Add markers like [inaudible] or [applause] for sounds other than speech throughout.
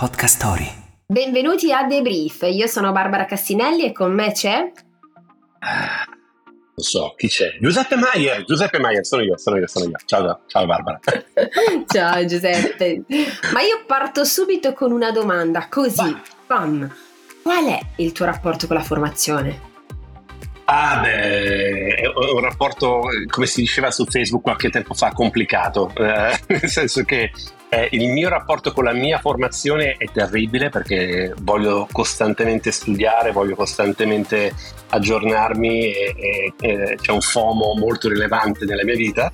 Podcast Story. Benvenuti a Debrief, io sono Barbara Cassinelli e con me c'è... Non so, chi c'è? Giuseppe Maier, Giuseppe Maier, sono io, sono io, sono io. Ciao, ciao Barbara. [laughs] ciao Giuseppe. Ma io parto subito con una domanda, così, pam. Qual è il tuo rapporto con la formazione? Ah, beh, è un rapporto, come si diceva su Facebook qualche tempo fa, complicato, eh, [laughs] nel senso che eh, il mio rapporto con la mia formazione è terribile perché voglio costantemente studiare, voglio costantemente aggiornarmi e, e, e c'è un FOMO molto rilevante nella mia vita.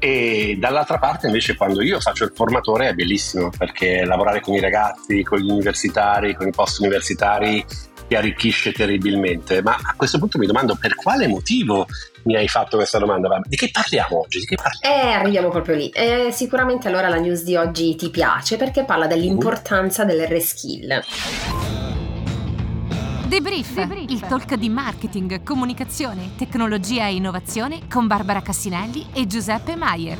E dall'altra parte invece quando io faccio il formatore è bellissimo perché lavorare con i ragazzi, con gli universitari, con i post universitari ti arricchisce terribilmente. Ma a questo punto mi domando per quale motivo mi hai fatto questa domanda? Di che parliamo oggi? Di che parliamo? Eh, arriviamo proprio lì. Eh, sicuramente allora la news di oggi ti piace perché parla dell'importanza uh. delle reskill. Debrief, Debrief, il talk di marketing, comunicazione, tecnologia e innovazione con Barbara Cassinelli e Giuseppe Maier.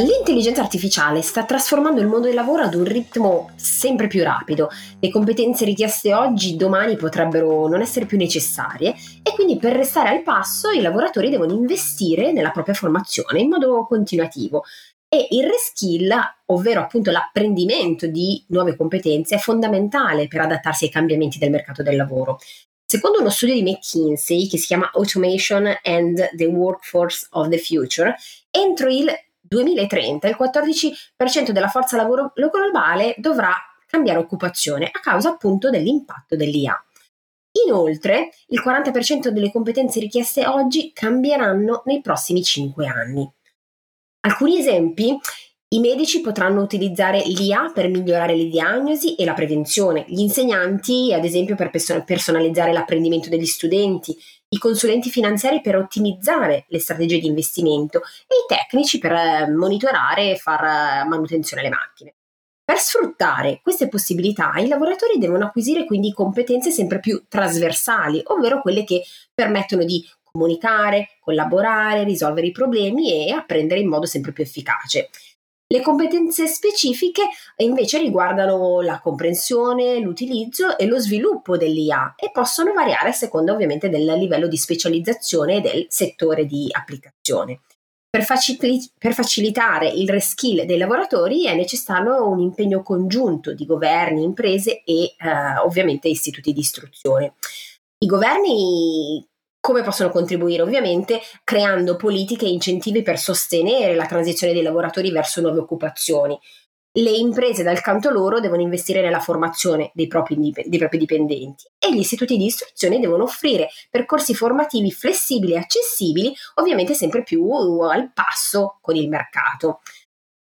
L'intelligenza artificiale sta trasformando il mondo del lavoro ad un ritmo sempre più rapido. Le competenze richieste oggi, domani potrebbero non essere più necessarie e quindi per restare al passo i lavoratori devono investire nella propria formazione in modo continuativo. E il reskill, ovvero appunto l'apprendimento di nuove competenze, è fondamentale per adattarsi ai cambiamenti del mercato del lavoro. Secondo uno studio di McKinsey che si chiama Automation and the Workforce of the Future, entro il 2030 il 14% della forza lavoro globale dovrà cambiare occupazione a causa appunto dell'impatto dell'IA. Inoltre, il 40% delle competenze richieste oggi cambieranno nei prossimi 5 anni. Alcuni esempi? I medici potranno utilizzare l'IA per migliorare le diagnosi e la prevenzione, gli insegnanti ad esempio per personalizzare l'apprendimento degli studenti, i consulenti finanziari per ottimizzare le strategie di investimento e i tecnici per eh, monitorare e far eh, manutenzione alle macchine. Per sfruttare queste possibilità, i lavoratori devono acquisire quindi competenze sempre più trasversali, ovvero quelle che permettono di comunicare, collaborare, risolvere i problemi e apprendere in modo sempre più efficace. Le competenze specifiche invece riguardano la comprensione, l'utilizzo e lo sviluppo dell'IA e possono variare a seconda ovviamente del livello di specializzazione e del settore di applicazione. Per, facil- per, facilitare il reskill dei lavoratori è necessario un impegno congiunto di governi, imprese e eh, ovviamente istituti di istruzione. I governi come possono contribuire? Ovviamente creando politiche e incentivi per sostenere la transizione dei lavoratori verso nuove occupazioni. Le imprese dal canto loro devono investire nella formazione dei propri, dei propri dipendenti e gli istituti di istruzione devono offrire percorsi formativi flessibili e accessibili, ovviamente sempre più al passo con il mercato.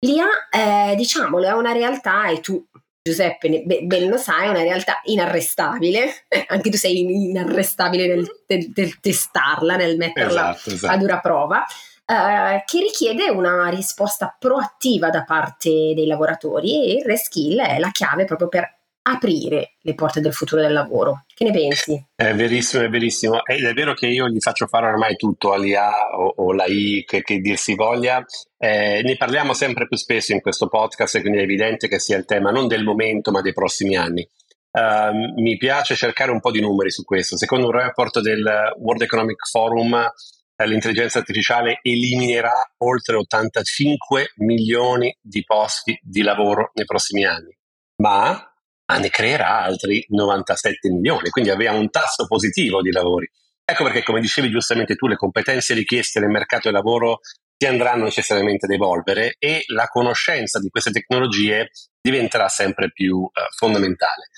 L'IA, eh, diciamolo, è una realtà e tu Giuseppe ben lo sai, è una realtà inarrestabile, anche tu sei inarrestabile nel, nel, nel testarla, nel metterla esatto, esatto. a dura prova, eh, che richiede una risposta proattiva da parte dei lavoratori e il reskill è la chiave proprio per aprire le porte del futuro del lavoro. Che ne pensi? È verissimo, è verissimo. Ed è vero che io gli faccio fare ormai tutto all'IA o, o l'AI, che, che dir si voglia. Eh, ne parliamo sempre più spesso in questo podcast, quindi è evidente che sia il tema non del momento, ma dei prossimi anni. Uh, mi piace cercare un po' di numeri su questo. Secondo un report del World Economic Forum, eh, l'intelligenza artificiale eliminerà oltre 85 milioni di posti di lavoro nei prossimi anni. Ma ma ne creerà altri 97 milioni, quindi abbiamo un tasso positivo di lavori. Ecco perché, come dicevi giustamente tu, le competenze richieste nel mercato del lavoro si andranno necessariamente ad evolvere e la conoscenza di queste tecnologie diventerà sempre più uh, fondamentale.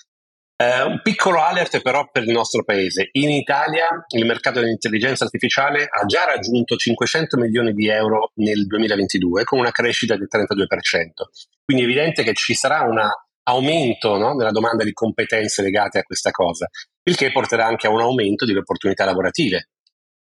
Uh, un piccolo alert però per il nostro paese. In Italia il mercato dell'intelligenza artificiale ha già raggiunto 500 milioni di euro nel 2022 con una crescita del 32%. Quindi è evidente che ci sarà una aumento no, nella domanda di competenze legate a questa cosa, il che porterà anche a un aumento delle opportunità lavorative.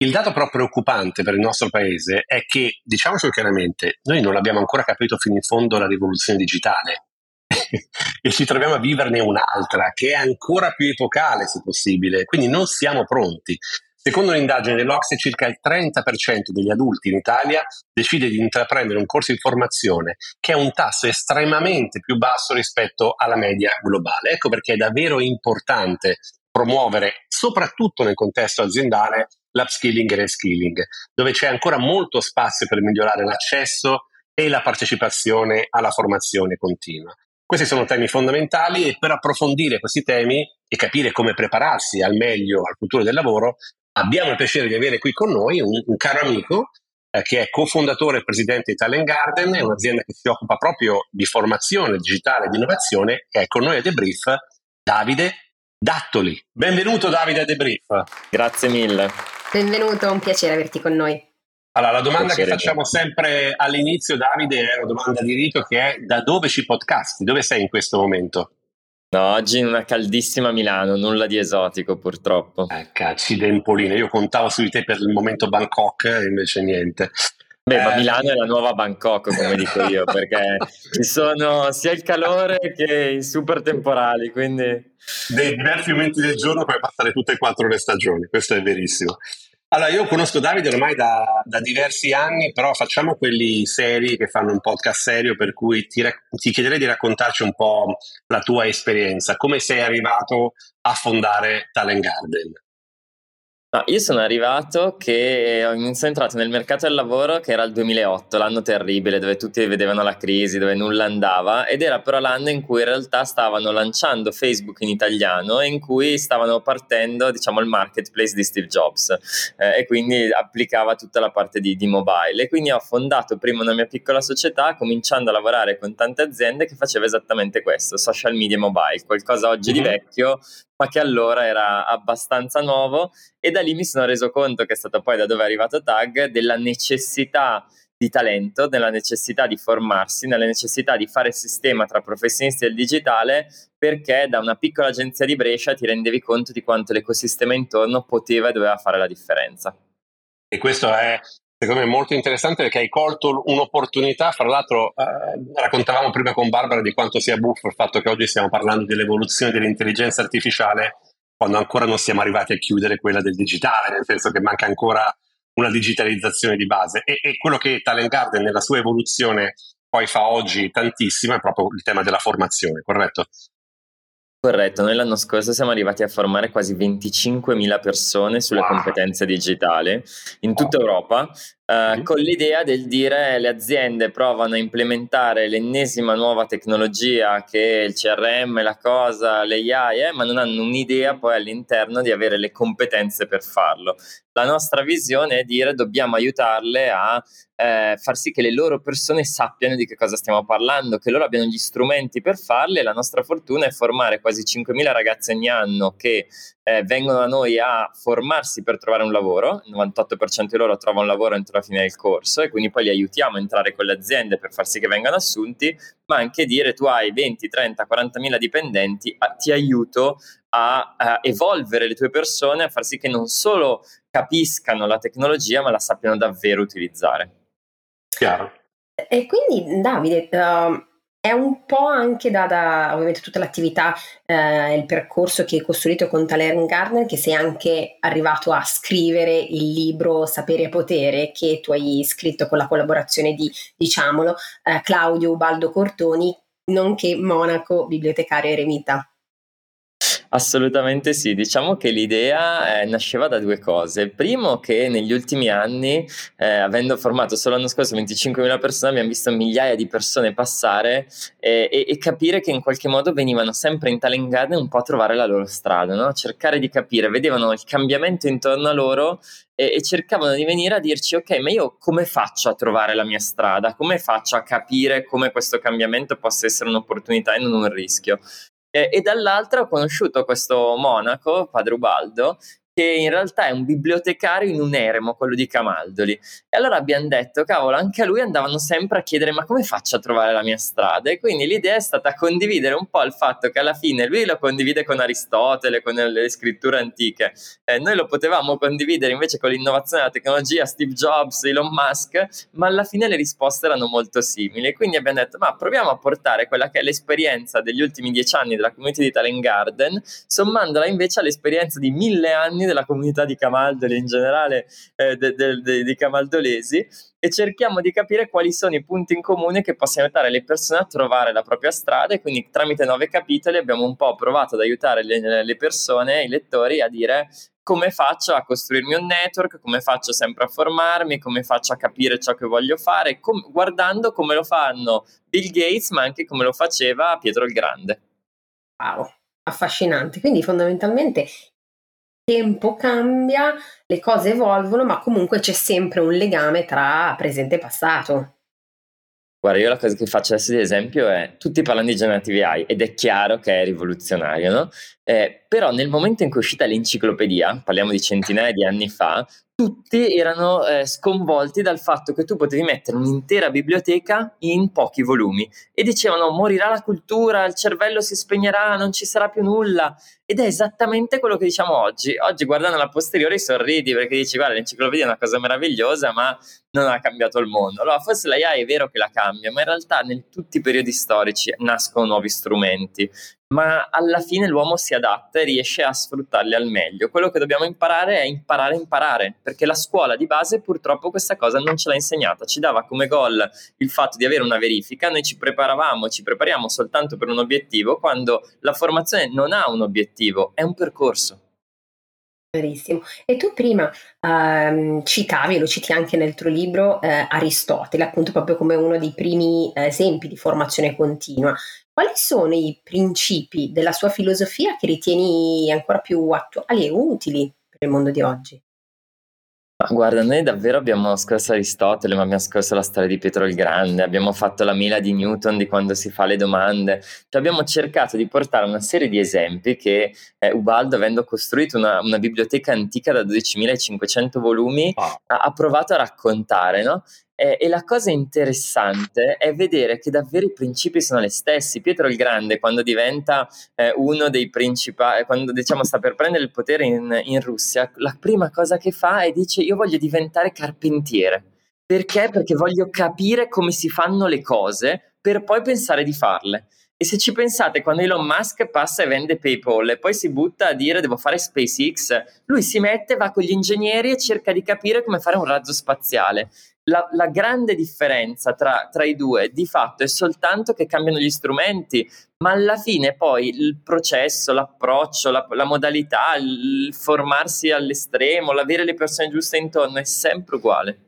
Il dato però preoccupante per il nostro paese è che, diciamocelo chiaramente, noi non abbiamo ancora capito fino in fondo la rivoluzione digitale [laughs] e ci troviamo a viverne un'altra che è ancora più epocale se possibile, quindi non siamo pronti. Secondo un'indagine dell'Ocse, circa il 30% degli adulti in Italia decide di intraprendere un corso di formazione, che è un tasso estremamente più basso rispetto alla media globale. Ecco perché è davvero importante promuovere, soprattutto nel contesto aziendale, l'upskilling e reskilling, dove c'è ancora molto spazio per migliorare l'accesso e la partecipazione alla formazione continua. Questi sono temi fondamentali e per approfondire questi temi e capire come prepararsi al meglio al futuro del lavoro, abbiamo il piacere di avere qui con noi un, un caro amico eh, che è cofondatore e presidente di Talent Garden, è un'azienda che si occupa proprio di formazione digitale e di innovazione, e è con noi a Debrief Davide Dattoli. Benvenuto Davide a Debrief. Grazie mille. Benvenuto, un piacere averti con noi. Allora, la domanda che facciamo sempre all'inizio, Davide, è una domanda di rito che è da dove ci podcasti? Dove sei in questo momento? No, oggi in una caldissima Milano, nulla di esotico purtroppo. Ecco, accidempoline, io contavo su di te per il momento Bangkok, invece niente. Beh, eh, ma Milano è la nuova Bangkok, come dico io, perché [laughs] ci sono sia il calore che i super temporali, quindi... Dei diversi momenti del giorno puoi passare tutte e quattro le stagioni, questo è verissimo. Allora, io conosco Davide ormai da, da, diversi anni, però facciamo quelli seri che fanno un podcast serio, per cui ti, ti, chiederei di raccontarci un po' la tua esperienza, come sei arrivato a fondare Talent Garden. No, io sono arrivato che ho entrato nel mercato del lavoro che era il 2008, l'anno terribile dove tutti vedevano la crisi, dove nulla andava ed era però l'anno in cui in realtà stavano lanciando Facebook in italiano e in cui stavano partendo diciamo il marketplace di Steve Jobs eh, e quindi applicava tutta la parte di, di mobile. E quindi ho fondato prima una mia piccola società cominciando a lavorare con tante aziende che faceva esattamente questo, social media mobile, qualcosa oggi di vecchio ma che allora era abbastanza nuovo e da lì mi sono reso conto che è stato poi da dove è arrivato Tag della necessità di talento, della necessità di formarsi, nella necessità di fare sistema tra professionisti del digitale perché da una piccola agenzia di Brescia ti rendevi conto di quanto l'ecosistema intorno poteva e doveva fare la differenza. E questo è secondo me molto interessante perché hai colto un'opportunità. Fra l'altro, eh, raccontavamo prima con Barbara di quanto sia buffo il fatto che oggi stiamo parlando dell'evoluzione dell'intelligenza artificiale quando ancora non siamo arrivati a chiudere quella del digitale, nel senso che manca ancora una digitalizzazione di base. E, e quello che Talent Garden nella sua evoluzione poi fa oggi tantissimo è proprio il tema della formazione, corretto? Corretto, noi l'anno scorso siamo arrivati a formare quasi 25.000 persone sulle wow. competenze digitali in tutta wow. Europa, eh, con l'idea del dire le aziende provano a implementare l'ennesima nuova tecnologia che è il CRM, la cosa, l'AI, eh, ma non hanno un'idea poi all'interno di avere le competenze per farlo. La nostra visione è dire dobbiamo aiutarle a eh, far sì che le loro persone sappiano di che cosa stiamo parlando, che loro abbiano gli strumenti per farle. La nostra fortuna è formare quasi 5.000 ragazzi ogni anno che eh, vengono da noi a formarsi per trovare un lavoro. Il 98% di loro trova un lavoro entro la fine del corso e quindi poi li aiutiamo a entrare con le aziende per far sì che vengano assunti, ma anche dire tu hai 20, 30, 40.000 dipendenti, ti aiuto a, a evolvere le tue persone, a far sì che non solo capiscano la tecnologia, ma la sappiano davvero utilizzare. Chiaro. E quindi Davide, uh, è un po' anche data ovviamente tutta l'attività, eh, il percorso che hai costruito con Talent Garden, che sei anche arrivato a scrivere il libro Sapere e Potere, che tu hai scritto con la collaborazione di, diciamolo, eh, Claudio Ubaldo Cortoni, nonché monaco bibliotecario eremita. Assolutamente sì, diciamo che l'idea eh, nasceva da due cose. Primo che negli ultimi anni, eh, avendo formato solo l'anno scorso 25.000 persone, abbiamo visto migliaia di persone passare eh, e, e, capire che in qualche modo venivano sempre in Talent Garden un po' a trovare la loro strada, no? cercare di capire, vedevano il cambiamento intorno a loro e, e cercavano di venire a dirci ok, ma io come faccio a trovare la mia strada? Come faccio a capire come questo cambiamento possa essere un'opportunità e non un rischio? Eh, e dall'altra ho conosciuto questo monaco, padre Ubaldo, che in realtà è un bibliotecario in un eremo, quello di Camaldoli. E allora abbiamo detto, cavolo, anche a lui andavano sempre a chiedere ma come faccio a trovare la mia strada? E quindi l'idea è stata condividere un po' il fatto che alla fine lui lo condivide con Aristotele, con le scritture antiche, eh, noi lo potevamo condividere invece con l'innovazione della tecnologia, Steve Jobs, Elon Musk, ma alla fine le risposte erano molto simili. Quindi abbiamo detto, ma proviamo a portare quella che è l'esperienza degli ultimi dieci anni della community di Talent Garden, sommandola invece all'esperienza di mille anni anni della comunità di Camaldoli in generale eh, de, de, de, di Camaldolesi e cerchiamo di capire quali sono i punti in comune che possono aiutare le persone a trovare la propria strada e quindi tramite nove capitoli abbiamo un po' provato ad aiutare le, le persone, i lettori a dire come faccio a costruirmi un network, come faccio sempre a formarmi, come faccio a capire ciò che voglio fare, com- guardando come lo fanno Bill Gates, ma anche come lo faceva Pietro il Grande. Wow, affascinante. Quindi fondamentalmente tempo cambia, le cose evolvono, ma comunque c'è sempre un legame tra presente e passato. Guarda, io la cosa che faccio adesso di esempio è, tutti parlano di Generative AI ed è chiaro che è rivoluzionario, no? Eh, però nel momento in cui è uscita l'enciclopedia, parliamo di centinaia di anni fa, tutti erano eh, sconvolti dal fatto che tu potevi mettere un'intera biblioteca in pochi volumi e dicevano morirà la cultura, il cervello si spegnerà, non ci sarà più nulla. Ed è esattamente quello che diciamo oggi. Oggi guardando la posteriore sorridi perché dici guarda l'enciclopedia è una cosa meravigliosa ma non ha cambiato il mondo. Allora forse l'AI è vero che la cambia, ma in realtà in tutti i periodi storici nascono nuovi strumenti ma alla fine l'uomo si adatta e riesce a sfruttarli al meglio. Quello che dobbiamo imparare è imparare a imparare, perché la scuola di base purtroppo questa cosa non ce l'ha insegnata, ci dava come goal il fatto di avere una verifica, noi ci preparavamo, ci prepariamo soltanto per un obiettivo, quando la formazione non ha un obiettivo, è un percorso. Verissimo. E tu prima ehm, citavi, lo citi anche nel tuo libro, eh, Aristotele, appunto proprio come uno dei primi esempi di formazione continua. Quali sono i principi della sua filosofia che ritieni ancora più attuali e utili per il mondo di oggi? Guarda, noi davvero abbiamo scorso Aristotele, ma abbiamo scorso la storia di Pietro il Grande, abbiamo fatto la mela di Newton di quando si fa le domande, cioè abbiamo cercato di portare una serie di esempi che eh, Ubaldo, avendo costruito una, una, biblioteca antica da 12.500 volumi, ha, ha, provato a raccontare, no? Eh, e la cosa interessante è vedere che davvero i principi sono gli stessi. Pietro il Grande, quando diventa eh, uno dei principali, quando diciamo sta per prendere il potere in, in Russia, la prima cosa che fa è dice: Io voglio diventare carpentiere. Perché? Perché voglio capire come si fanno le cose per poi pensare di farle. E se ci pensate, quando Elon Musk passa e vende PayPal e poi si butta a dire devo fare SpaceX, lui si mette, va con gli ingegneri e cerca di capire come fare un razzo spaziale la, la grande differenza tra, tra, i due di fatto è soltanto che cambiano gli strumenti, ma alla fine poi il processo, l'approccio, la, la modalità, il formarsi all'estremo, l'avere le persone giuste intorno è sempre uguale.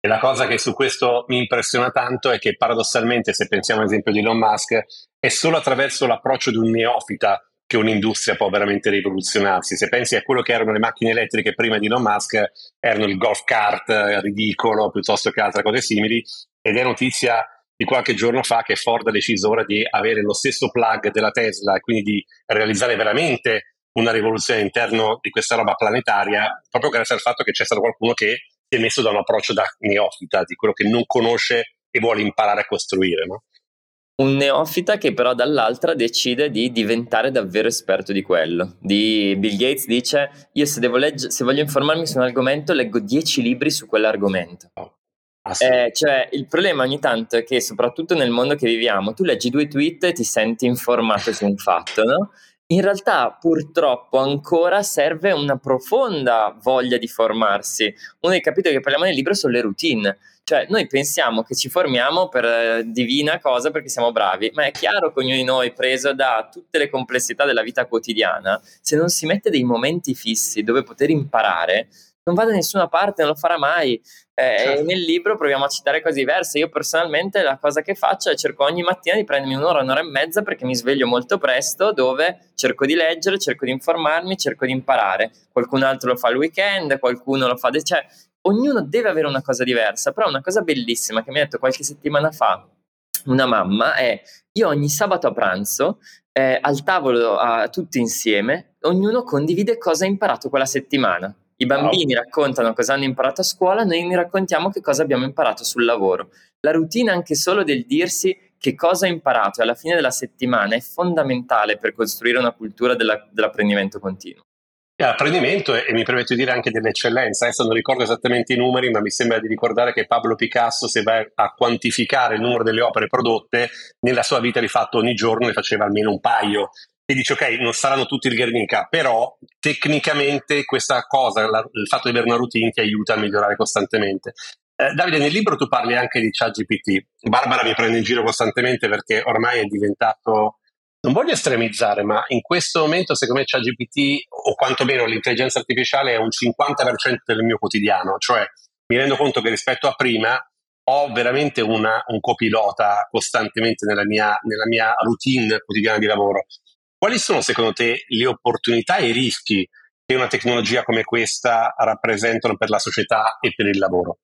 E la cosa che su questo mi impressiona tanto è che paradossalmente, se pensiamo all'esempio di Elon Musk, è solo attraverso l'approccio di un neofita che un'industria può veramente rivoluzionarsi. Se pensi a quello che erano le macchine elettriche prima di Elon Musk, erano il golf cart eh, ridicolo piuttosto che altre cose simili, ed è notizia di qualche giorno fa che Ford ha deciso ora di avere lo stesso plug della Tesla e quindi di realizzare veramente una rivoluzione all'interno di questa roba planetaria, proprio grazie al fatto che c'è stato qualcuno che si è messo da un approccio da neofita, di quello che non conosce e vuole imparare a costruire. No? Un neofita che però dall'altra decide di diventare davvero esperto di quello. Di Bill Gates dice, io se, legge- se voglio informarmi su un argomento leggo 10 libri su quell'argomento. Oh. Eh, cioè, il problema ogni tanto è che soprattutto nel mondo che viviamo, tu leggi due tweet e ti senti informato su un fatto, no? In realtà purtroppo ancora serve una profonda voglia di formarsi. Uno dei capitoli che parliamo nel libro sono le routine cioè, noi pensiamo che ci formiamo per eh, divina cosa perché siamo bravi, ma è chiaro che ognuno di noi, preso da tutte le complessità della vita quotidiana, se non si mette dei momenti fissi dove poter imparare, non va da nessuna parte, non lo farà mai. Eh, certo. Nel libro proviamo a citare cose diverse. Io personalmente la cosa che faccio è cerco ogni mattina di prendermi un'ora, un'ora e mezza perché mi sveglio molto presto, dove cerco di leggere, cerco di informarmi, cerco di imparare. Qualcun altro lo fa il weekend, qualcuno lo fa... De- cioè, ognuno deve avere una cosa diversa, però una cosa bellissima che mi ha detto qualche settimana fa una mamma è io ogni sabato a pranzo eh, al tavolo a, tutti insieme, ognuno condivide cosa ha imparato quella settimana. I bambini wow. raccontano cosa hanno imparato a scuola, noi mi raccontiamo che cosa abbiamo imparato sul lavoro. La routine anche solo del dirsi che cosa ho imparato alla fine della settimana è fondamentale per costruire una cultura della, dell'apprendimento continuo apprendimento e, e, mi permetto di dire anche dell'eccellenza. Adesso non ricordo esattamente i numeri, ma mi sembra di ricordare che Pablo Picasso, se va a quantificare il numero delle opere prodotte, nella sua vita di fatto ogni giorno ne faceva almeno un paio. e dici ok, non saranno tutti il Guernica, però tecnicamente questa cosa, la, il fatto di avere una routine ti aiuta a migliorare costantemente. Eh, Davide, nel libro tu parli anche di ChatGPT. Barbara mi prende in giro costantemente perché ormai è diventato, non voglio estremizzare, ma in questo momento secondo me ChatGPT, o quantomeno l'intelligenza artificiale, è un 50% del mio quotidiano, cioè mi rendo conto che rispetto a prima ho veramente una, un copilota costantemente nella mia, nella mia routine quotidiana di lavoro. Quali sono secondo te le opportunità e i rischi che una tecnologia come questa rappresentano per la società e per il lavoro?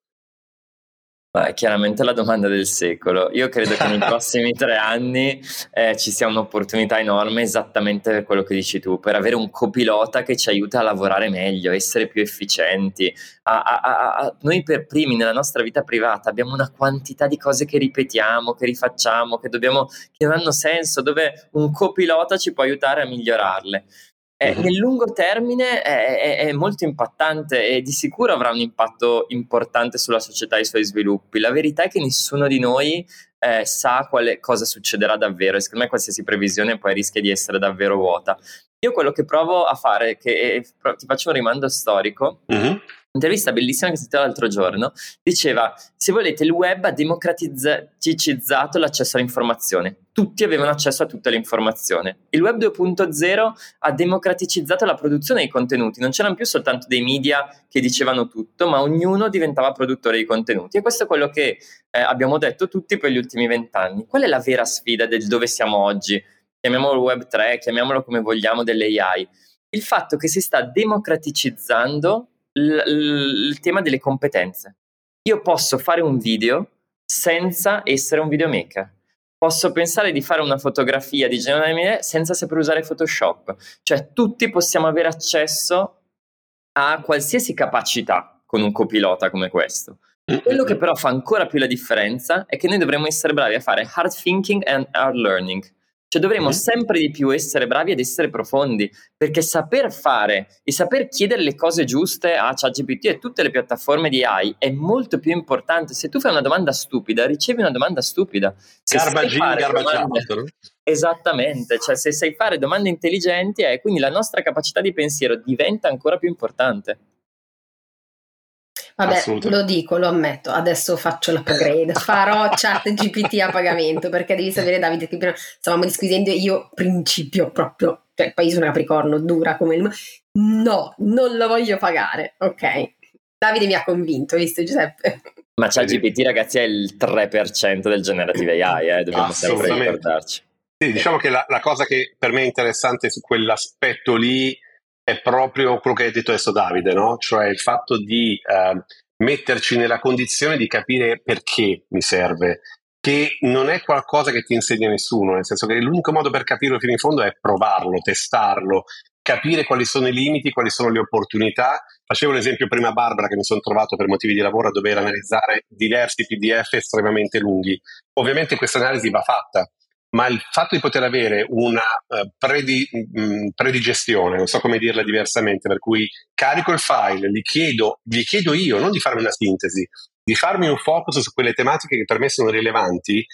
È chiaramente la domanda del secolo. Io credo che nei [laughs] prossimi tre anni eh, ci sia un'opportunità enorme esattamente per quello che dici tu, per avere un copilota che ci aiuta a lavorare meglio, essere più efficienti. A, a, a, noi per primi nella nostra vita privata abbiamo una quantità di cose che ripetiamo, che rifacciamo, che, dobbiamo, che non hanno senso, dove un copilota ci può aiutare a migliorarle. Eh, uh-huh. Nel lungo termine è, è, è, molto impattante e di sicuro avrà un impatto importante sulla società e i suoi sviluppi. La verità è che nessuno di noi eh, sa quale, cosa succederà davvero e secondo me qualsiasi previsione poi rischia di essere davvero vuota. Io quello che provo a fare, che ti faccio un rimando storico, uh-huh un'intervista bellissima che ho sentito l'altro giorno, diceva, se volete, il web ha democratizzato l'accesso all'informazione. Tutti avevano accesso a tutte le informazioni. Il web 2.0 ha democratizzato la produzione dei contenuti. Non c'erano più soltanto dei media che dicevano tutto, ma ognuno diventava produttore di contenuti. E questo è quello che eh, abbiamo detto tutti per gli ultimi vent'anni. Qual è la vera sfida del dove siamo oggi? Chiamiamolo web 3, chiamiamolo come vogliamo dell'AI. Il fatto che si sta democraticizzando l- il tema delle competenze. Io posso fare un video senza essere un videomaker. Posso pensare di fare una fotografia di genere senza saper usare Photoshop. Cioè tutti possiamo avere accesso a qualsiasi capacità con un copilota come questo. Quello che però fa ancora più la differenza è che noi dovremmo essere bravi a fare hard thinking and hard learning. Cioè dovremmo mm-hmm. sempre di più essere bravi ad essere profondi, perché saper fare e saper chiedere le cose giuste a ChatGPT e tutte le piattaforme di AI è molto più importante. Se tu fai una domanda stupida, ricevi una domanda stupida. Se garbage in, garbage out. Esattamente, cioè se sai fare domande intelligenti, eh, quindi la nostra capacità di pensiero diventa ancora più importante. Vabbè, lo dico, lo ammetto, adesso faccio l'upgrade, [laughs] farò chat GPT a pagamento perché devi sapere Davide che prima stavamo discutendo io principio proprio, cioè poi sono capricorno, dura come il... No, non lo voglio pagare, ok. Davide mi ha convinto, visto Giuseppe? Ma chat GPT ragazzi è il 3% del generative AI, eh, dobbiamo sempre ricordarci. Sì, diciamo che la, la cosa che per me è interessante su quell'aspetto lì è proprio quello che hai detto adesso Davide, no? cioè il fatto di eh, metterci nella condizione di capire perché mi serve, che non è qualcosa che ti insegna nessuno, nel senso che l'unico modo per capirlo fino in fondo è provarlo, testarlo, capire quali sono i limiti, quali sono le opportunità. Facevo l'esempio prima Barbara che mi sono trovato per motivi di lavoro a dover analizzare diversi PDF estremamente lunghi. Ovviamente questa analisi va fatta, ma il fatto di poter avere una uh, predi, mh, mm, predigestione, non so come dirla diversamente, per cui carico il file, gli chiedo, gli chiedo io, non di farmi una sintesi, di farmi un focus su quelle tematiche che per me sono rilevanti,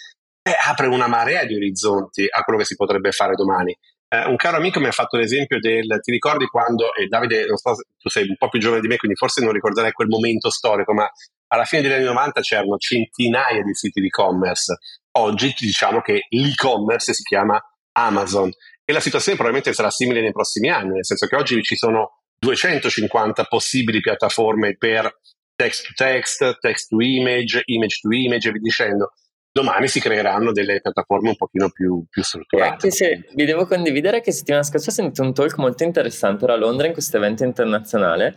eh, apre una marea di orizzonti a quello che si potrebbe fare domani. Eh, un caro amico mi ha fatto l'esempio del, ti ricordi quando, e Davide, non so, tu sei un po' più giovane di me, quindi forse non ricorderai quel momento storico, ma alla fine degli anni 90 c'erano centinaia di siti di e-commerce Oggi diciamo che l'e-commerce si chiama Amazon e la situazione probabilmente sarà simile nei prossimi anni, nel senso che oggi ci sono 250 possibili piattaforme per text to text, text to image, image to image e via dicendo. Domani si creeranno delle piattaforme un pochino più, più strutturate. Anche se vi devo condividere che settimana scorsa ho sentito un talk molto interessante a Londra in questo evento internazionale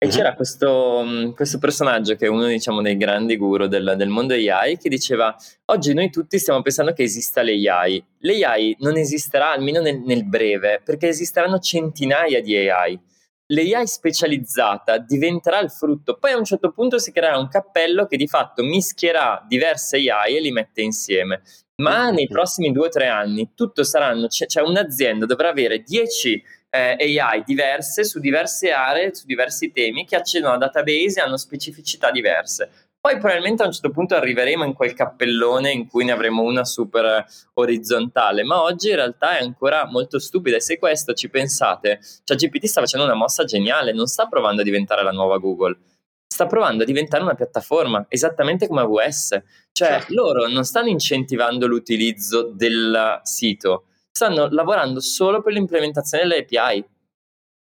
e c'era questo, questo, personaggio che è uno diciamo, dei grandi guru del, del, mondo AI che diceva oggi noi tutti stiamo pensando che esista l'AI. L'AI non esisterà almeno nel, nel breve perché esisteranno centinaia di AI. L'AI specializzata diventerà il frutto, poi a un certo punto si creerà un cappello che di fatto mischierà diverse AI e li mette insieme. Ma nei prossimi due o tre anni tutto saranno, cioè un'azienda dovrà avere 10 eh, AI diverse su diverse aree, su diversi temi che accedono a database e hanno specificità diverse. Poi probabilmente a un certo punto arriveremo in quel cappellone in cui ne avremo una super orizzontale, ma oggi in realtà è ancora molto stupida e se questo ci pensate, cioè GPT sta facendo una mossa geniale, non sta provando a diventare la nuova Google, sta provando a diventare una piattaforma, esattamente come AWS, cioè certo. loro non stanno incentivando l'utilizzo del sito, stanno lavorando solo per l'implementazione delle API,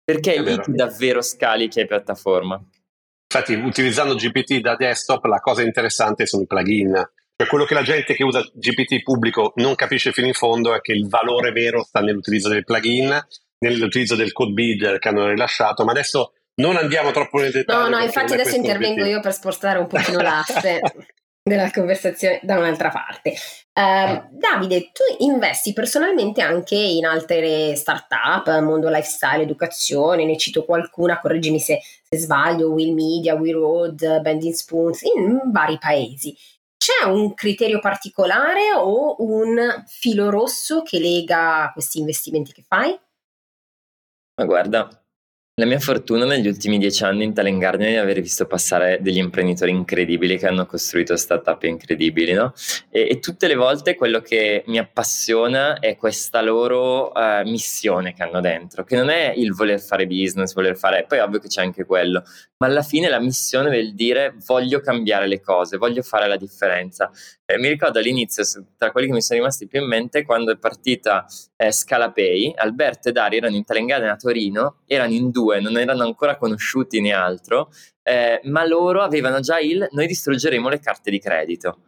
perché è, è lì che davvero scali che è piattaforma. Infatti, utilizzando GPT da desktop, la cosa interessante sono i plugin. Cioè, quello che la gente che usa GPT pubblico non capisce fino in fondo è che il valore vero sta nell'utilizzo del plugin, nell'utilizzo del code builder che hanno rilasciato, ma adesso non andiamo troppo nel dettaglio. No, no, infatti adesso intervengo io per spostare un pochino l'asse [laughs] della conversazione da un'altra parte. Uh, Davide, tu investi personalmente anche in altre startup, mondo lifestyle, educazione, ne cito qualcuna, correggimi se, se sbaglio, Will Media, We Road, Bending Spoons, in vari paesi. C'è un criterio particolare o un filo rosso che lega questi investimenti che fai? Ma guarda, la mia fortuna negli ultimi dieci anni in Talent Garden è di aver visto passare degli imprenditori incredibili che hanno costruito startup incredibili, no? E, e tutte le volte quello che mi appassiona è questa loro uh, missione che hanno dentro, che non è il voler fare business, voler fare, poi ovvio che c'è anche quello, ma alla fine la missione del dire voglio cambiare le cose, voglio fare la differenza. Eh, mi ricordo all'inizio, tra quelli che mi sono rimasti più in mente, quando è partita eh, Scalapay, Alberto e Dario erano in Garden a Torino, erano in due non erano ancora conosciuti né altro, eh, ma loro avevano già il noi distruggeremo le carte di credito.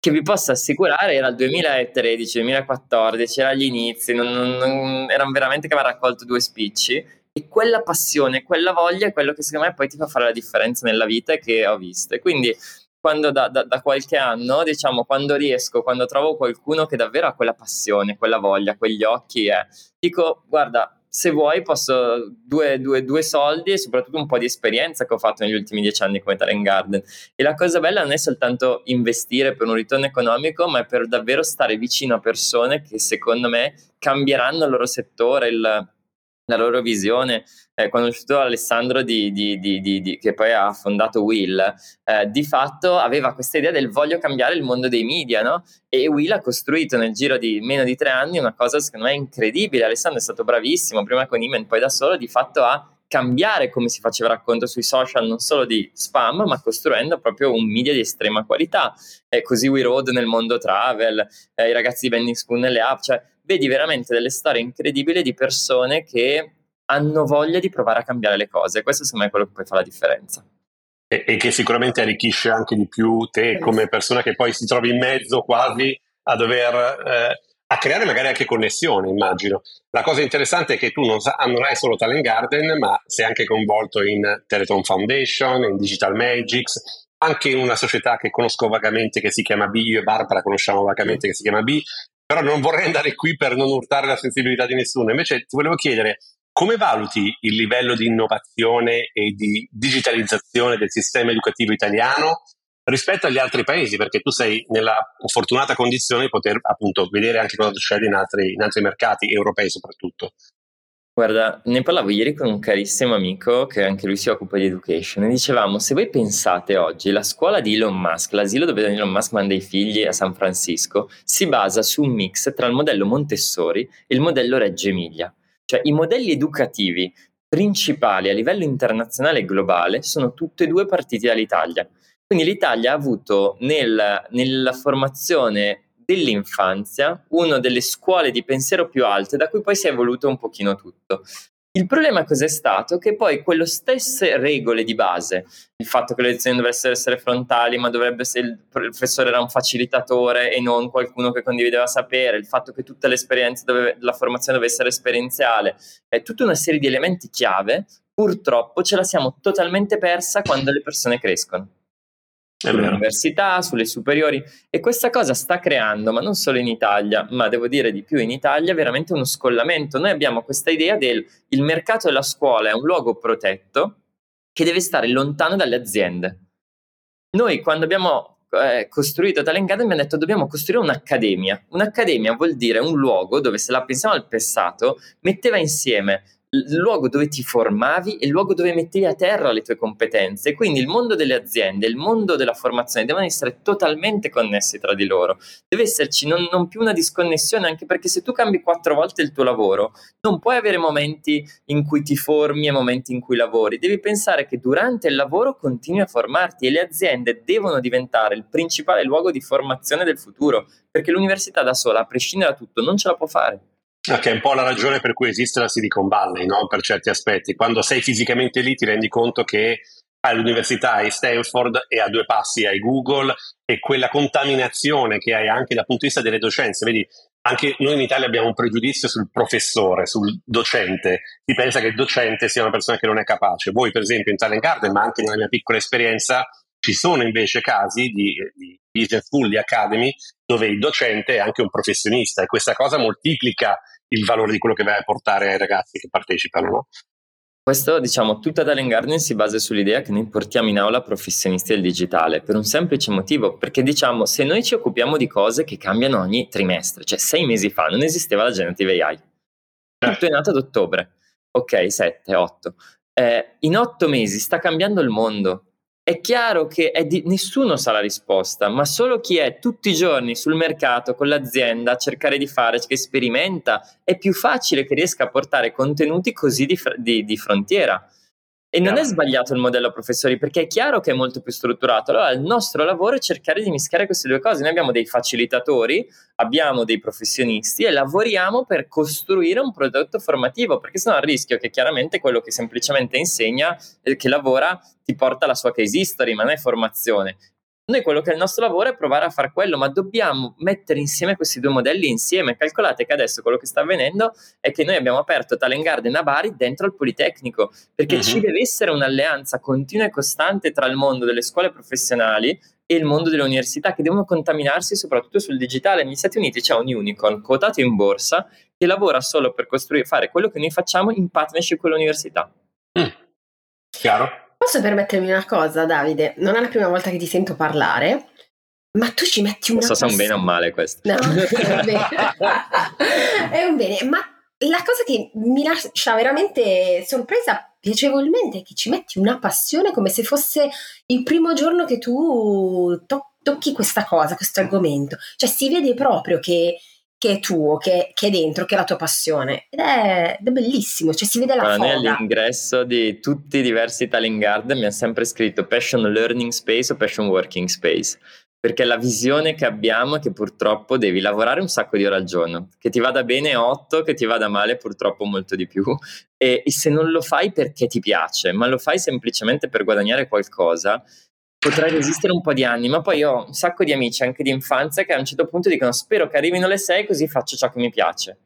Che vi posso assicurare era il 2013-2014, era agli inizi, non, non, non, erano veramente che aveva raccolto due spicci e quella passione, quella voglia è quello che secondo me poi ti fa fare la differenza nella vita e che ho visto. E quindi quando da, da, da, qualche anno, diciamo, quando riesco, quando trovo qualcuno che davvero ha quella passione, quella voglia, quegli occhi, eh, dico, guarda, se vuoi posso due, due, due, soldi e soprattutto un po' di esperienza che ho fatto negli ultimi dieci anni come Talent Garden. E la cosa bella non è soltanto investire per un ritorno economico, ma è per davvero stare vicino a persone che secondo me cambieranno il loro settore, il, la loro visione. Eh, quando è uscito Alessandro di, di, di, che poi ha fondato Will, eh, di fatto aveva questa idea del voglio cambiare il mondo dei media, no? E Will ha costruito nel giro di meno di tre anni una cosa secondo me incredibile. Alessandro è stato bravissimo, prima con Imen, poi da solo, di fatto a cambiare come si faceva racconto sui social, non solo di spam, ma costruendo proprio un media di estrema qualità. E così We Road nel mondo travel, eh, i ragazzi di Bending Spoon nelle app, cioè vedi veramente delle storie incredibili di persone che hanno voglia di provare a cambiare le cose. Questo secondo me è quello che poi fa la differenza. E, e che sicuramente arricchisce anche di più te come persona che poi si trovi in mezzo quasi a dover... Eh, a creare magari anche connessioni, immagino. La cosa interessante è che tu non, sa, non, hai solo Talent Garden, ma sei anche coinvolto in Teleton Foundation, in Digital Magics, anche in una società che conosco vagamente che si chiama B, io e Barbara conosciamo vagamente che si chiama B, però non vorrei andare qui per non urtare la sensibilità di nessuno. Invece ti volevo chiedere come valuti il livello di innovazione e di digitalizzazione del sistema educativo italiano rispetto agli altri paesi, perché tu sei nella fortunata condizione di poter appunto vedere anche cosa succede in altri, in altri mercati, europei soprattutto. Guarda, ne parlavo ieri con un carissimo amico che anche lui si occupa di education e dicevamo, se voi pensate oggi, la scuola di Elon Musk, l'asilo dove Elon Musk manda i figli a San Francisco, si basa su un mix tra il modello Montessori e il modello Reggio Emilia. Cioè i modelli educativi principali a livello internazionale e globale sono tutti e due partiti dall'Italia. Quindi l'Italia ha avuto nel, nella formazione dell'infanzia una delle scuole di pensiero più alte da cui poi si è evoluto un pochino tutto. Il problema cos'è stato? Che poi quelle stesse regole di base, il fatto che le lezioni dovessero essere frontali, ma dovrebbe essere il professore era un facilitatore e non qualcuno che condivideva sapere, il fatto che tutte le esperienze, dove, la formazione deve essere esperienziale, è tutta una serie di elementi chiave, purtroppo ce la siamo totalmente persa quando le persone crescono sull'università, sulle superiori e questa cosa sta creando, ma non solo in Italia, ma devo dire di più in Italia, veramente uno scollamento. Noi abbiamo questa idea del il mercato della scuola è un luogo protetto che deve stare lontano dalle aziende. Noi quando abbiamo eh, costruito Talent Garden abbiamo detto dobbiamo costruire un'accademia. Un'accademia vuol dire un luogo dove se la pensiamo al passato metteva insieme il luogo dove ti formavi e il luogo dove mettevi a terra le tue competenze. Quindi il mondo delle aziende, il mondo della formazione devono essere totalmente connessi tra di loro. Deve esserci non, non più una disconnessione, anche perché se tu cambi quattro volte il tuo lavoro, non puoi avere momenti in cui ti formi e momenti in cui lavori. Devi pensare che durante il lavoro continui a formarti e le aziende devono diventare il principale luogo di formazione del futuro, perché l'università da sola, a prescindere da tutto, non ce la può fare. Che è un po' la ragione per cui esiste la Silicon Valley, no? per certi aspetti. Quando sei fisicamente lì ti rendi conto che all'università hai Stanford e a due passi hai Google e quella contaminazione che hai anche dal punto di vista delle docenze. Vedi, anche noi in Italia abbiamo un pregiudizio sul professore, sul docente. Si pensa che il docente sia una persona che non è capace. Voi, per esempio, in Talent Garden, ma anche nella mia piccola esperienza, ci sono invece casi di, di business school, di academy, dove il docente è anche un professionista e questa cosa moltiplica il valore di quello che vai a portare ai ragazzi che partecipano. No? Questo, diciamo, tutta Talent Garden si basa sull'idea che noi portiamo in aula professionisti del digitale per un semplice motivo, perché diciamo, se noi ci occupiamo di cose che cambiano ogni trimestre, cioè sei mesi fa non esisteva la Generative AI, tutto è nato ad ottobre, ok, 7, 8. Eh, in otto mesi sta cambiando il mondo, è chiaro che è di, nessuno sa la risposta, ma solo chi è tutti i giorni sul mercato con l'azienda a cercare di fare, che sperimenta, è più facile che riesca a portare contenuti così di, di, di frontiera. E non è sbagliato il modello professori perché è chiaro che è molto più strutturato. Allora il nostro lavoro è cercare di mischiare queste due cose. Noi abbiamo dei facilitatori, abbiamo dei professionisti e lavoriamo per costruire un prodotto formativo perché sennò il rischio che chiaramente quello che semplicemente insegna, eh, che lavora, ti porta la sua case history, ma non è formazione. Noi quello che è il nostro lavoro è provare a fare quello, ma dobbiamo mettere insieme questi due modelli insieme. Calcolate che adesso quello che sta avvenendo è che noi abbiamo aperto Talent Garden a Bari dentro al Politecnico, perché uh-huh. ci deve essere un'alleanza continua e costante tra il mondo delle scuole professionali e il mondo delle università che devono contaminarsi soprattutto sul digitale. Negli Stati Uniti c'è un unicorn quotato in borsa che lavora solo per costruire, fare quello che noi facciamo in partnership con l'università. Mm. Chiaro? Posso permettermi una cosa, Davide? Non è la prima volta che ti sento parlare, ma tu ci metti una. Non so se è un bene o un male questo. No, è un bene. è un bene, ma la cosa che mi lascia veramente sorpresa piacevolmente è che ci metti una passione come se fosse il primo giorno che tu to- tocchi questa cosa, questo argomento. Cioè si vede proprio che che è tuo, che, che, è dentro, che è la tua passione. Ed è, è bellissimo, cioè si vede la Guarda, foga. all'ingresso di tutti i diversi talent garden mi ha sempre scritto passion learning space o passion working space. Perché la visione che abbiamo è che purtroppo devi lavorare un sacco di ore al giorno, che ti vada bene 8, che ti vada male purtroppo molto di più. E, e se non lo fai perché ti piace, ma lo fai semplicemente per guadagnare qualcosa, potrai resistere un po' di anni, ma poi ho un sacco di amici anche di infanzia che a un certo punto dicono spero che arrivino le 6 così faccio ciò che mi piace.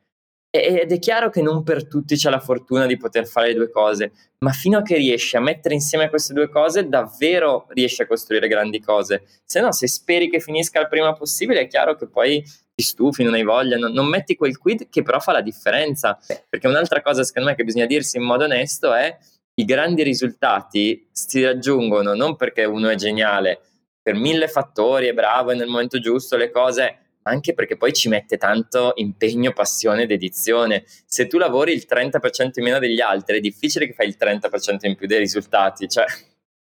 Ed è chiaro che non per tutti c'è la fortuna di poter fare le due cose, ma fino a che riesci a mettere insieme queste due cose, davvero riesci a costruire grandi cose. Se no, se speri che finisca il prima possibile, è chiaro che poi ti stufi, non hai voglia, non, non metti quel quid che però fa la differenza. Perché un'altra cosa, secondo me, che bisogna dirsi in modo onesto è i grandi risultati si raggiungono non perché uno è geniale, per mille fattori, è bravo, è nel momento giusto, le cose, ma anche perché poi ci mette tanto impegno, passione ed edizione. Se tu lavori il 30% in meno degli altri, è difficile che fai il 30% in più dei risultati. Cioè.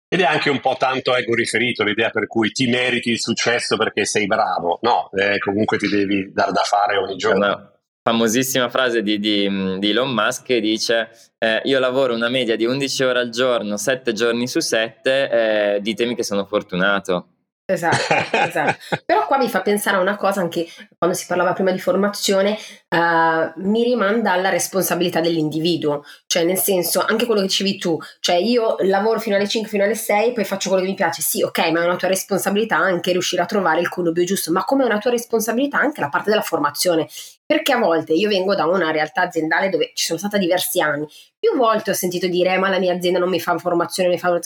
Ed è anche un po' tanto ego riferito l'idea per cui ti meriti il successo perché sei bravo. No, eh, comunque ti devi dar da fare ogni giorno. No famosissima frase di, di, di, Elon Musk che dice eh, io lavoro una media di 11 ore al giorno, 7 giorni su 7, eh, ditemi che sono fortunato. Esatto, [laughs] esatto. Però qua mi fa pensare a una cosa anche quando si parlava prima di formazione, uh, mi rimanda alla responsabilità dell'individuo, cioè nel senso anche quello che dicevi tu, cioè io lavoro fino alle 5, fino alle 6, poi faccio quello che mi piace, sì ok, ma è una tua responsabilità anche riuscire a trovare il connubio giusto, ma come è una tua responsabilità anche la parte della formazione, perché a volte io vengo da una realtà aziendale dove ci sono stata diversi anni, più volte ho sentito dire eh, ma la mia azienda non mi fa formazione, mi fa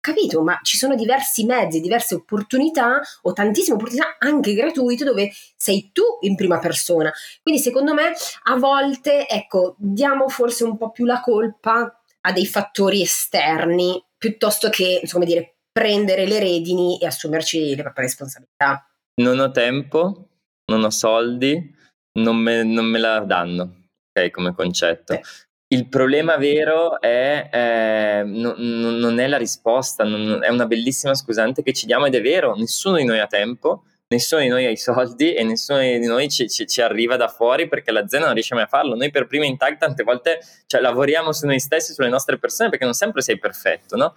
capito, ma ci sono diversi mezzi, diverse opportunità o tantissime opportunità anche gratuite dove sei tu in prima persona. Quindi secondo me a volte, ecco, diamo forse un po' più la colpa a dei fattori esterni piuttosto che, come dire, prendere le redini e assumerci le proprie responsabilità. Non ho tempo, non ho soldi, non me, non me la danno, ok, come concetto. Beh Il problema vero è, eh, no, no, non è la risposta, non, è una bellissima scusante che ci diamo ed è vero, nessuno di noi ha tempo, nessuno di noi ha i soldi e nessuno di noi ci, ci, ci, arriva da fuori perché l'azienda non riesce mai a farlo. Noi per prima in tag tante volte cioè, lavoriamo su noi stessi, sulle nostre persone perché non sempre sei perfetto, no?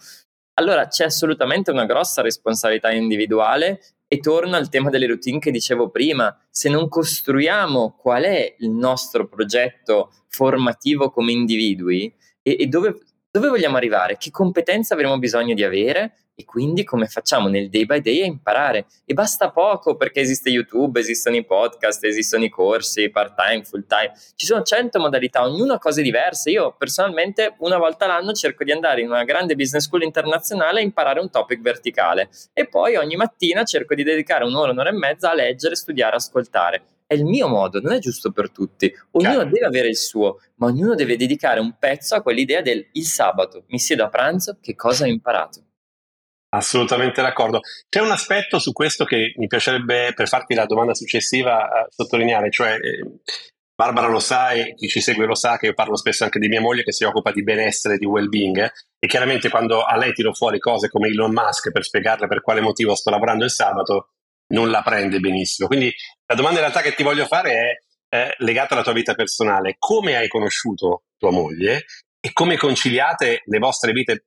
Allora c'è assolutamente una grossa responsabilità individuale e torno al tema delle routine che dicevo prima. Se non costruiamo qual è il nostro progetto formativo come individui e, e dove, dove vogliamo arrivare, che competenze avremo bisogno di avere e quindi come facciamo nel day by day a imparare. E basta poco perché esiste YouTube, esistono i podcast, esistono i corsi part time, full time. Ci sono 100 modalità, ognuno ha cose diverse. Io personalmente una volta l'anno cerco di andare in una grande business school internazionale a imparare un topic verticale e poi ogni mattina cerco di dedicare un'ora, un'ora e mezza a leggere, studiare, ascoltare. È il mio modo, non è giusto per tutti. Ognuno Chiaro. deve avere il suo, ma ognuno deve dedicare un pezzo a quell'idea del il sabato mi siedo a pranzo, che cosa ho imparato. Assolutamente d'accordo. C'è un aspetto su questo che mi piacerebbe, per farti la domanda successiva, sottolineare, cioè eh, Barbara lo sa e chi ci segue lo sa che io parlo spesso anche di mia moglie che si occupa di benessere e di well-being eh, e chiaramente quando a lei tiro fuori cose come Elon Musk per spiegarle per quale motivo sto lavorando il sabato, non la prende benissimo. Quindi la domanda in realtà che ti voglio fare è, è legata alla tua vita personale. Come hai conosciuto tua moglie e come conciliate le vostre vite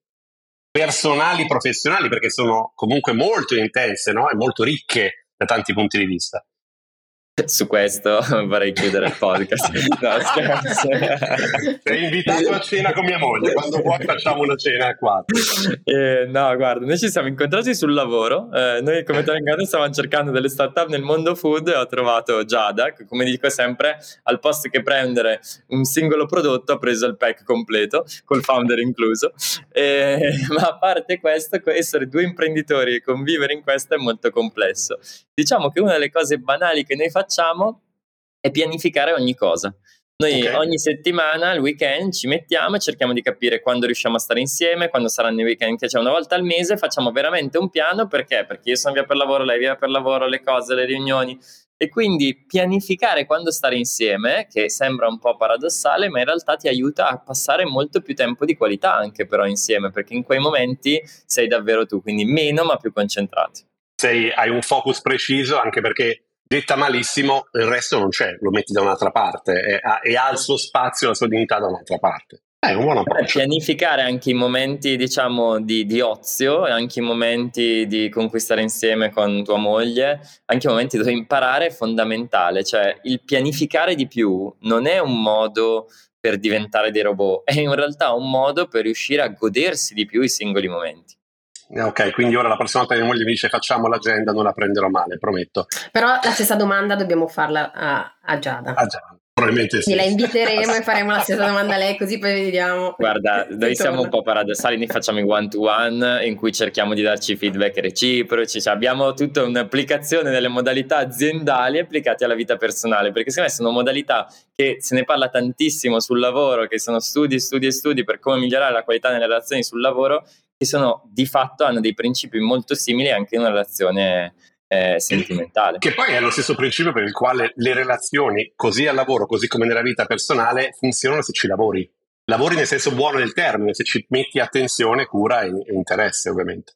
personali, professionali, perché sono comunque molto intense no? e molto ricche da tanti punti di vista. Su questo [laughs] vorrei chiudere il podcast. [laughs] No, scherzo. Sei invitato a cena con mia moglie. Quando vuoi facciamo una cena a quattro. Eh, no, guarda, noi ci siamo incontrati sul lavoro. Eh, noi come Talent stavamo cercando delle startup nel mondo food e ho trovato Giada, che come dico sempre, al posto che prendere un singolo prodotto ha preso il pack completo, col founder incluso. Eh, ma a parte questo, essere due imprenditori e convivere in questo è molto complesso. Diciamo che una delle cose banali che noi facciamo è pianificare ogni cosa. Noi okay. ogni settimana, al weekend, ci mettiamo e cerchiamo di capire quando riusciamo a stare insieme, quando saranno i weekend, che c'è una volta al mese, facciamo veramente un piano perché? Perché io sono via per lavoro, lei via per lavoro, le cose, le riunioni. E quindi pianificare quando stare insieme, che sembra un po' paradossale, ma in realtà ti aiuta a passare molto più tempo di qualità anche però insieme, perché in quei momenti sei davvero tu, quindi meno ma più concentrati. Sei, hai un focus preciso anche perché detta malissimo, il resto non c'è, lo metti da un'altra parte e ha, e ha il suo spazio, la sua dignità da un'altra parte. È un buon approccio. Pianificare anche i momenti, diciamo, di, di ozio, anche i momenti di conquistare insieme con tua moglie, anche i momenti dove imparare è fondamentale. Cioè, il pianificare di più non è un modo per diventare dei robot, è in realtà un modo per riuscire a godersi di più i singoli momenti. Ok, quindi ora la prossima volta che mia moglie mi dice facciamo l'agenda non la prenderò male, prometto. Però la stessa domanda dobbiamo farla a, a Giada. A Giada. Probabilmente sì. La inviteremo e faremo la stessa domanda a lei così poi vediamo. Guarda, noi siamo un po' paradossali, noi facciamo i one to one in cui cerchiamo di darci feedback reciproci, cioè abbiamo tutta un'applicazione delle modalità aziendali applicate alla vita personale, perché secondo me sono modalità che se ne parla tantissimo sul lavoro, che sono studi, studi e studi per come migliorare la qualità nelle relazioni sul lavoro, che sono di fatto hanno dei principi molto simili anche in una relazione eh, sentimentale. Che poi è lo stesso principio per il quale le relazioni, così al lavoro, così come nella vita personale, funzionano se ci lavori. Lavori nel senso buono del termine, se ci metti attenzione, cura e, e interesse, ovviamente.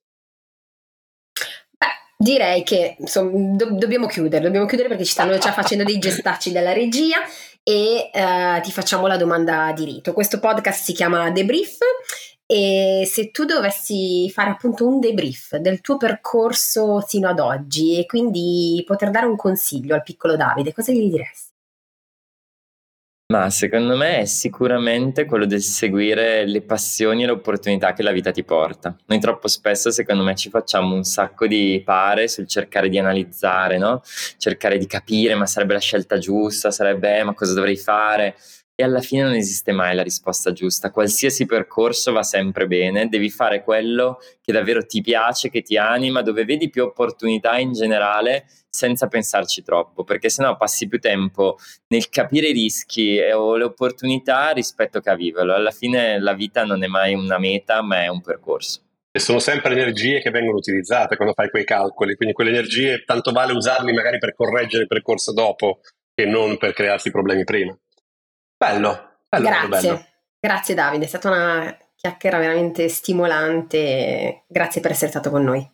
Direi che insomma, do- dobbiamo chiudere, dobbiamo chiudere perché ci stanno già facendo dei gestacci dalla regia e uh, ti facciamo la domanda di rito. Questo podcast si chiama Debrief e se tu dovessi fare appunto un debrief del tuo percorso sino ad oggi e quindi poter dare un consiglio al piccolo Davide, cosa gli diresti? Ma secondo me è sicuramente quello del seguire le passioni e le opportunità che la vita ti porta. Noi troppo spesso, secondo me, ci facciamo un sacco di pare sul cercare di analizzare, no? Cercare di capire, ma sarebbe la scelta giusta, sarebbe, eh, ma cosa dovrei fare? E alla fine non esiste mai la risposta giusta. Qualsiasi percorso va sempre bene, devi fare quello che davvero ti piace, che ti anima, dove vedi più opportunità in generale senza pensarci troppo, perché sennò passi più tempo nel capire i rischi o le opportunità rispetto che a viverlo. Alla fine la vita non è mai una meta, ma è un percorso. E sono sempre energie che vengono utilizzate quando fai quei calcoli, quindi quelle energie tanto vale usarli magari per correggere il percorso dopo che non per crearsi problemi prima. Bello, bello Grazie. Bello. Grazie Davide, è stata una chiacchiera veramente stimolante. Grazie per essere stato con noi.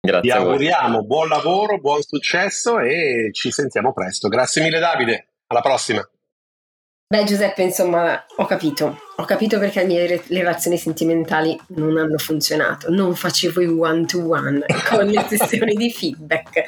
Grazie. Ti auguriamo buon lavoro, buon successo e ci sentiamo presto. Grazie mille Davide, alla prossima. Beh Giuseppe, insomma, ho capito, ho capito perché le mie relazioni sentimentali non hanno funzionato, non facevo i one to one [laughs] con le sessioni di feedback.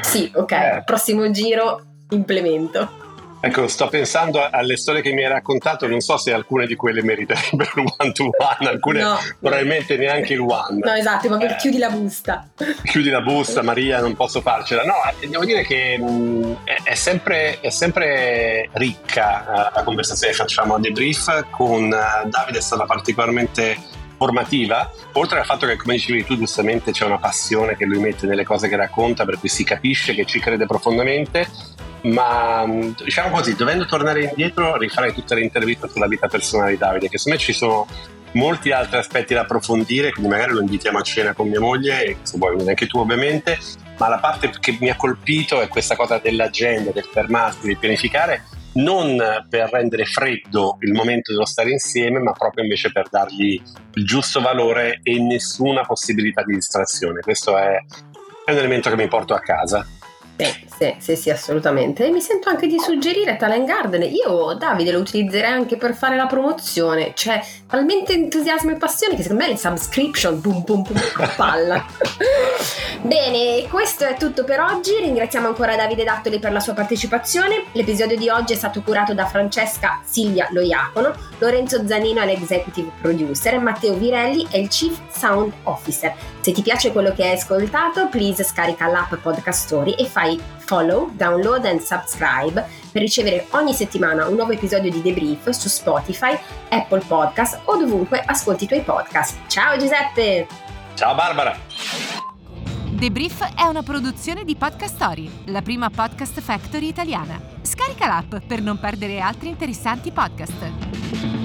Sì, ok, eh. prossimo giro implemento. Ecco, sto pensando alle storie che mi hai raccontato, non so se alcune di quelle meriterebbero il one to one, alcune no, probabilmente neanche il one. No, esatto, ma eh, chiudi la busta. Chiudi la busta, Maria, non posso farcela. No, devo dire che mh, mm, è, è, sempre, è, sempre, ricca uh, la conversazione che facciamo a debrief con uh, Davide, è stata particolarmente formativa, oltre al fatto che come dicevi tu giustamente c'è una passione che lui mette nelle cose che racconta, per cui si capisce che ci crede profondamente ma diciamo così, dovendo tornare indietro, rifarei tutte le interviste sulla vita personale di Davide, che secondo me ci sono molti altri aspetti da approfondire, quindi magari lo invitiamo a cena con mia moglie, se vuoi venire anche tu ovviamente, ma la parte che mi ha colpito è questa cosa dell'agenda, del fermarsi, del pianificare, non per rendere freddo il momento dello stare insieme, ma proprio invece per dargli il giusto valore e nessuna possibilità di distrazione. Questo è, è un elemento che mi porto a casa. Sì, sì, sì, sì, assolutamente. E mi sento anche di suggerire Talent Garden. Io, Davide, lo utilizzerei anche per fare la promozione. C'è talmente entusiasmo e passione che secondo me le subscription, boom, boom, boom, palla. [laughs] Bene, questo è tutto per oggi. Ringraziamo ancora Davide Dattoli per la sua partecipazione. L'episodio di oggi è stato curato da Francesca Silvia Loiacono, Lorenzo Zanino è l'executive producer, Matteo Virelli è il chief sound officer. Se ti piace quello che hai ascoltato, please scarica l'app Podcast e fai follow, download and subscribe per ricevere ogni settimana un nuovo episodio di Debrief su Spotify, Apple Podcast o dovunque ascolti i tuoi podcast. Ciao Giuseppe! Ciao Barbara! Debrief è una produzione di Podcast Story, la prima podcast factory italiana. Scarica l'app per non perdere altri interessanti podcast.